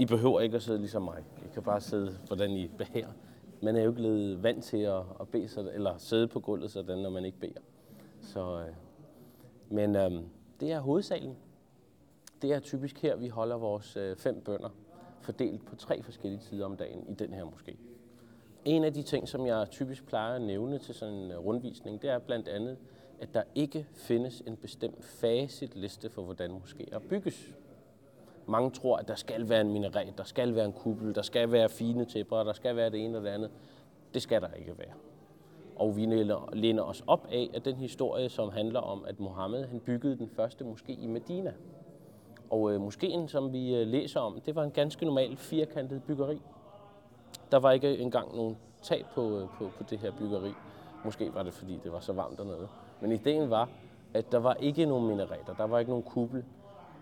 I behøver ikke at sidde ligesom mig. I kan bare sidde, hvordan I behager. Man er jo ikke blevet vant til at, at bede sig, eller sidde på gulvet sådan, når man ikke beder. Så, øh, men øh, det er hovedsalen. Det er typisk her, vi holder vores øh, fem bønder, fordelt på tre forskellige tider om dagen i den her moské. En af de ting, som jeg typisk plejer at nævne til sådan en øh, rundvisning, det er blandt andet, at der ikke findes en bestemt facitliste for, hvordan moskéer bygges. Mange tror, at der skal være en minaret, der skal være en kuppel, der skal være fine tæpper, der skal være det ene og det andet. Det skal der ikke være. Og vi læner os op af at den historie, som handler om, at Mohammed han byggede den første moské i Medina. Og øh, moskeen, som vi øh, læser om, det var en ganske normal firkantet byggeri. Der var ikke engang nogen tag på, øh, på, på det her byggeri. Måske var det, fordi det var så varmt dernede. Men ideen var, at der var ikke nogen minareter, der var ikke nogen kuppel.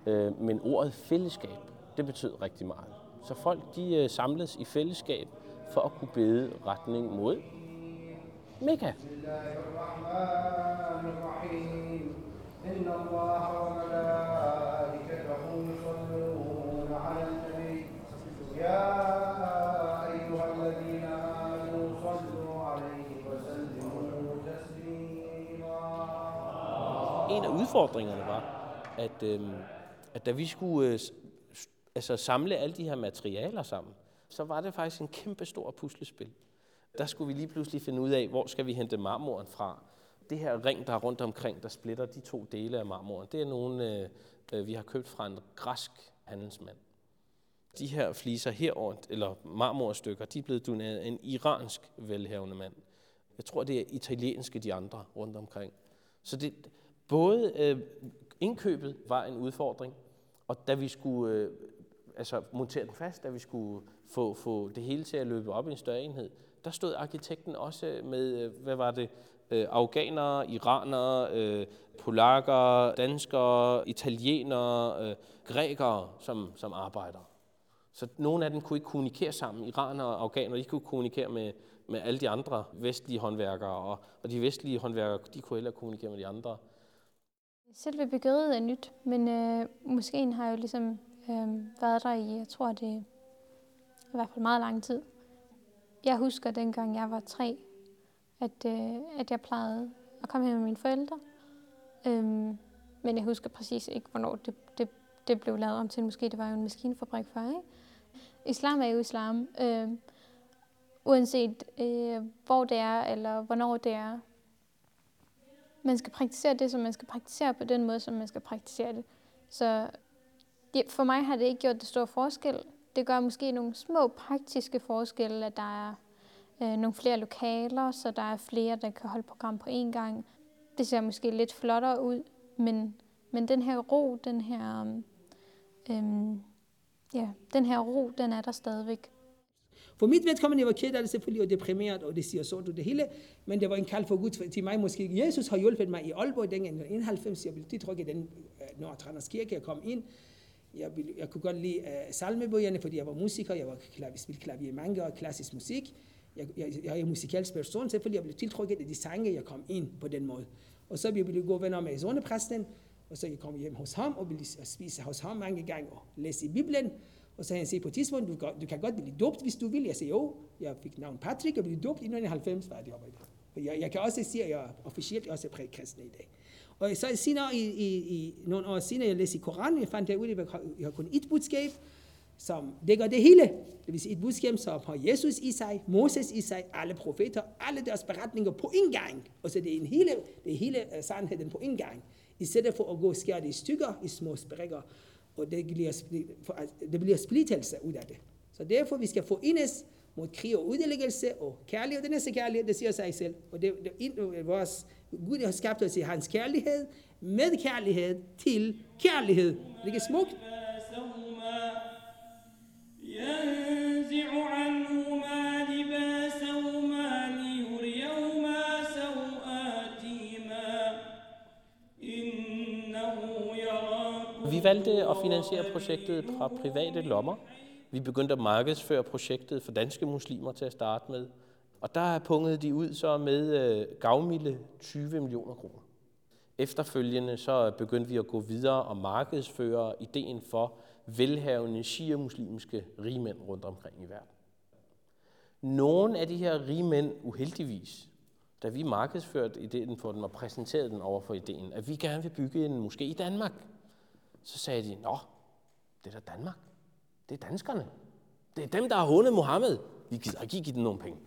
Øh, men ordet fællesskab, det betød rigtig meget. Så folk de øh, samledes i fællesskab for at kunne bede retning mod Mekka. En af udfordringerne var, at øh, at da vi skulle øh, altså, samle alle de her materialer sammen, så var det faktisk en kæmpe stor puslespil. Der skulle vi lige pludselig finde ud af, hvor skal vi hente marmoren fra det her ring, der er rundt omkring, der splitter de to dele af marmoren, det er nogle, øh, øh, vi har købt fra en græsk handelsmand. De her fliser herover, eller marmorstykker, de er blevet doneret af en iransk velhavende mand. Jeg tror, det er italienske de andre rundt omkring. Så det, både øh, indkøbet var en udfordring, og da vi skulle øh, altså montere den fast, da vi skulle få, få det hele til at løbe op i en større enhed, der stod arkitekten også med, øh, hvad var det, øh, afghanere, iranere, øh, polakker, danskere, italienere, øh, grækere, som, som arbejder. Så nogle af dem kunne ikke kommunikere sammen. Iranere og afghanere, de kunne kommunikere med, med alle de andre vestlige håndværkere, og, og de vestlige håndværkere, de kunne heller kommunikere med de andre. Selve byggeriet er nyt, men øh, måske har jo ligesom øh, været der i, jeg tror det i hvert fald meget lang tid. Jeg husker dengang jeg var tre, at, øh, at jeg plejede at komme hjem med mine forældre. Øh, men jeg husker præcis ikke, hvornår det, det, det blev lavet om til. Måske det var jo en maskinfabrik før, ikke? Islam er jo islam. Øh, uanset øh, hvor det er, eller hvornår det er. Man skal praktisere det, som man skal praktisere på den måde, som man skal praktisere det. Så for mig har det ikke gjort det store forskel. Det gør måske nogle små praktiske forskelle, at der er øh, nogle flere lokaler, så der er flere, der kan holde program på én gang. Det ser måske lidt flottere ud, men, men den her ro, den her, øhm, ja, den her ro, den er der stadigvæk. For mit vedkommende var ked af det selvfølgelig, og deprimeret, og det siger så du det hele, men det var en kald for Gud til mig måske. Jesus har hjulpet mig i Aalborg dengang i 91, jeg blev tiltrykket den øh, Kirke, jeg kom ind. Jeg, ville, jeg kunne godt lide uh, salmebøgerne, fordi jeg var musiker, jeg var klav, spillet klavier mange og klassisk musik jeg, jeg, jeg er en musikalsk person, selvfølgelig jeg blev tiltrukket af de sange, jeg kom ind på den måde. Og så blev jeg gode venner med zonepræsten, og så jeg kom hjem hos ham og ville spise hos ham mange gange og læse i Bibelen. Og så han siger på et tidspunkt, du, du kan godt blive dåbt, hvis du vil. Jeg siger jo, jeg fik navn Patrick og blev dåbt i 1990, var det arbejde. Og jeg, jeg kan også sige, at jeg er officielt også prædikkristen i dag. Og så senere, i, i, i, nogle år senere, jeg læste i Koranen, jeg fandt jeg ud af, at jeg har kun et budskab, som dækker det hele. Det vil sige et budskab, som har Jesus i sig, Moses i sig, alle profeter, alle deres beretninger på en gang. Og så det er en hele, det er hele uh, sandheden på en gang. I stedet for at gå og skære det i stykker, i små sprækker, og det for, altså, det bliver splittelse ud af det. Så derfor vi skal få indes mod krig og udlæggelse og kærlighed. Den næste kærlighed, det siger sig selv. Og det, det, vores Gud har skabt os i hans kærlighed, med kærlighed til kærlighed. Det er smukt. Vi valgte at finansiere projektet fra private lommer. Vi begyndte at markedsføre projektet for danske muslimer til at starte med. Og der er punget de ud så med øh, gavmilde 20 millioner kroner. Efterfølgende så begyndte vi at gå videre og markedsføre ideen for, velhavende shia-muslimske rigmænd rundt omkring i verden. Nogle af de her rige mænd, uheldigvis, da vi markedsførte ideen for dem og præsenterede den over for ideen, at vi gerne vil bygge en moské i Danmark, så sagde de, nå, det er da Danmark. Det er danskerne. Det er dem, der har hundet Mohammed. Vi gider ikke give dem nogen penge.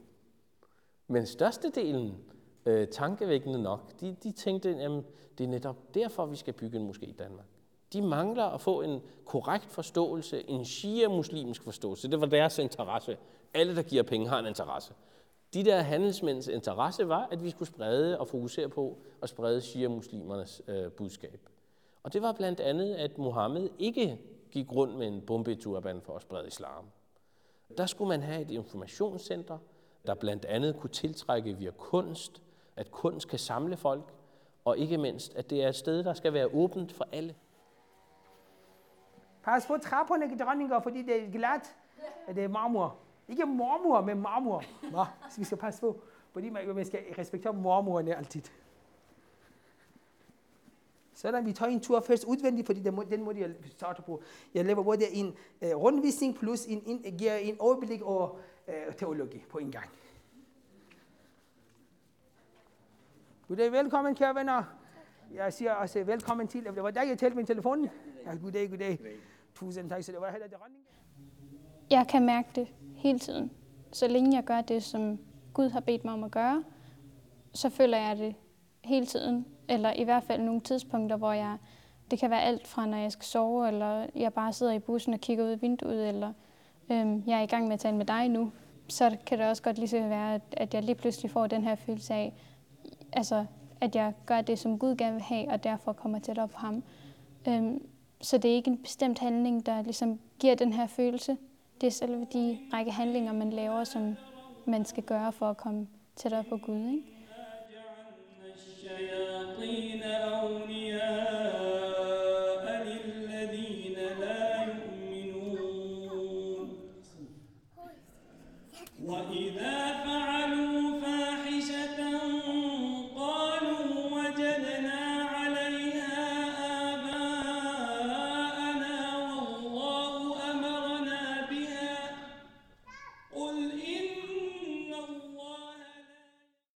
Men størstedelen, øh, tankevækkende nok, de, de tænkte, at det er netop derfor, vi skal bygge en moské i Danmark. De mangler at få en korrekt forståelse, en shia-muslimsk forståelse. Det var deres interesse. Alle, der giver penge, har en interesse. De der handelsmænds interesse var, at vi skulle sprede og fokusere på at sprede shia-muslimernes øh, budskab. Og det var blandt andet, at Mohammed ikke gik rundt med en bombeturban for at sprede islam. Der skulle man have et informationscenter, der blandt andet kunne tiltrække via kunst, at kunst kan samle folk, og ikke mindst, at det er et sted, der skal være åbent for alle. Pas på trapperne, dronninger, fordi det er glat. Det er marmor. Ikke marmor, men marmor. Nå, så vi skal passe på, fordi man, man skal respektere marmorerne altid. Sådan, vi tager en tur først udvendigt, fordi den må, den måde, jeg starter på. Jeg laver både en uh, rundvisning plus en, en, giver en overblik over uh, teologi på en gang. Goddag, velkommen kære venner. Jeg siger også velkommen til. Det var dig, jeg talte med telefonen. Ja, goddag, goddag. Tusind tak, så det var heller det Jeg kan mærke det hele tiden. Så længe jeg gør det, som Gud har bedt mig om at gøre, så føler jeg det hele tiden. Eller i hvert fald nogle tidspunkter, hvor jeg... Det kan være alt fra, når jeg skal sove, eller jeg bare sidder i bussen og kigger ud af vinduet, eller øhm, jeg er i gang med at tale med dig nu. Så kan det også godt lige så være, at, at jeg lige pludselig får den her følelse af, altså, at jeg gør det, som Gud gerne vil have, og derfor kommer tættere på ham. Øhm, så det er ikke en bestemt handling, der ligesom giver den her følelse. Det er selve de række handlinger, man laver, som man skal gøre for at komme tættere på Gud. Ikke?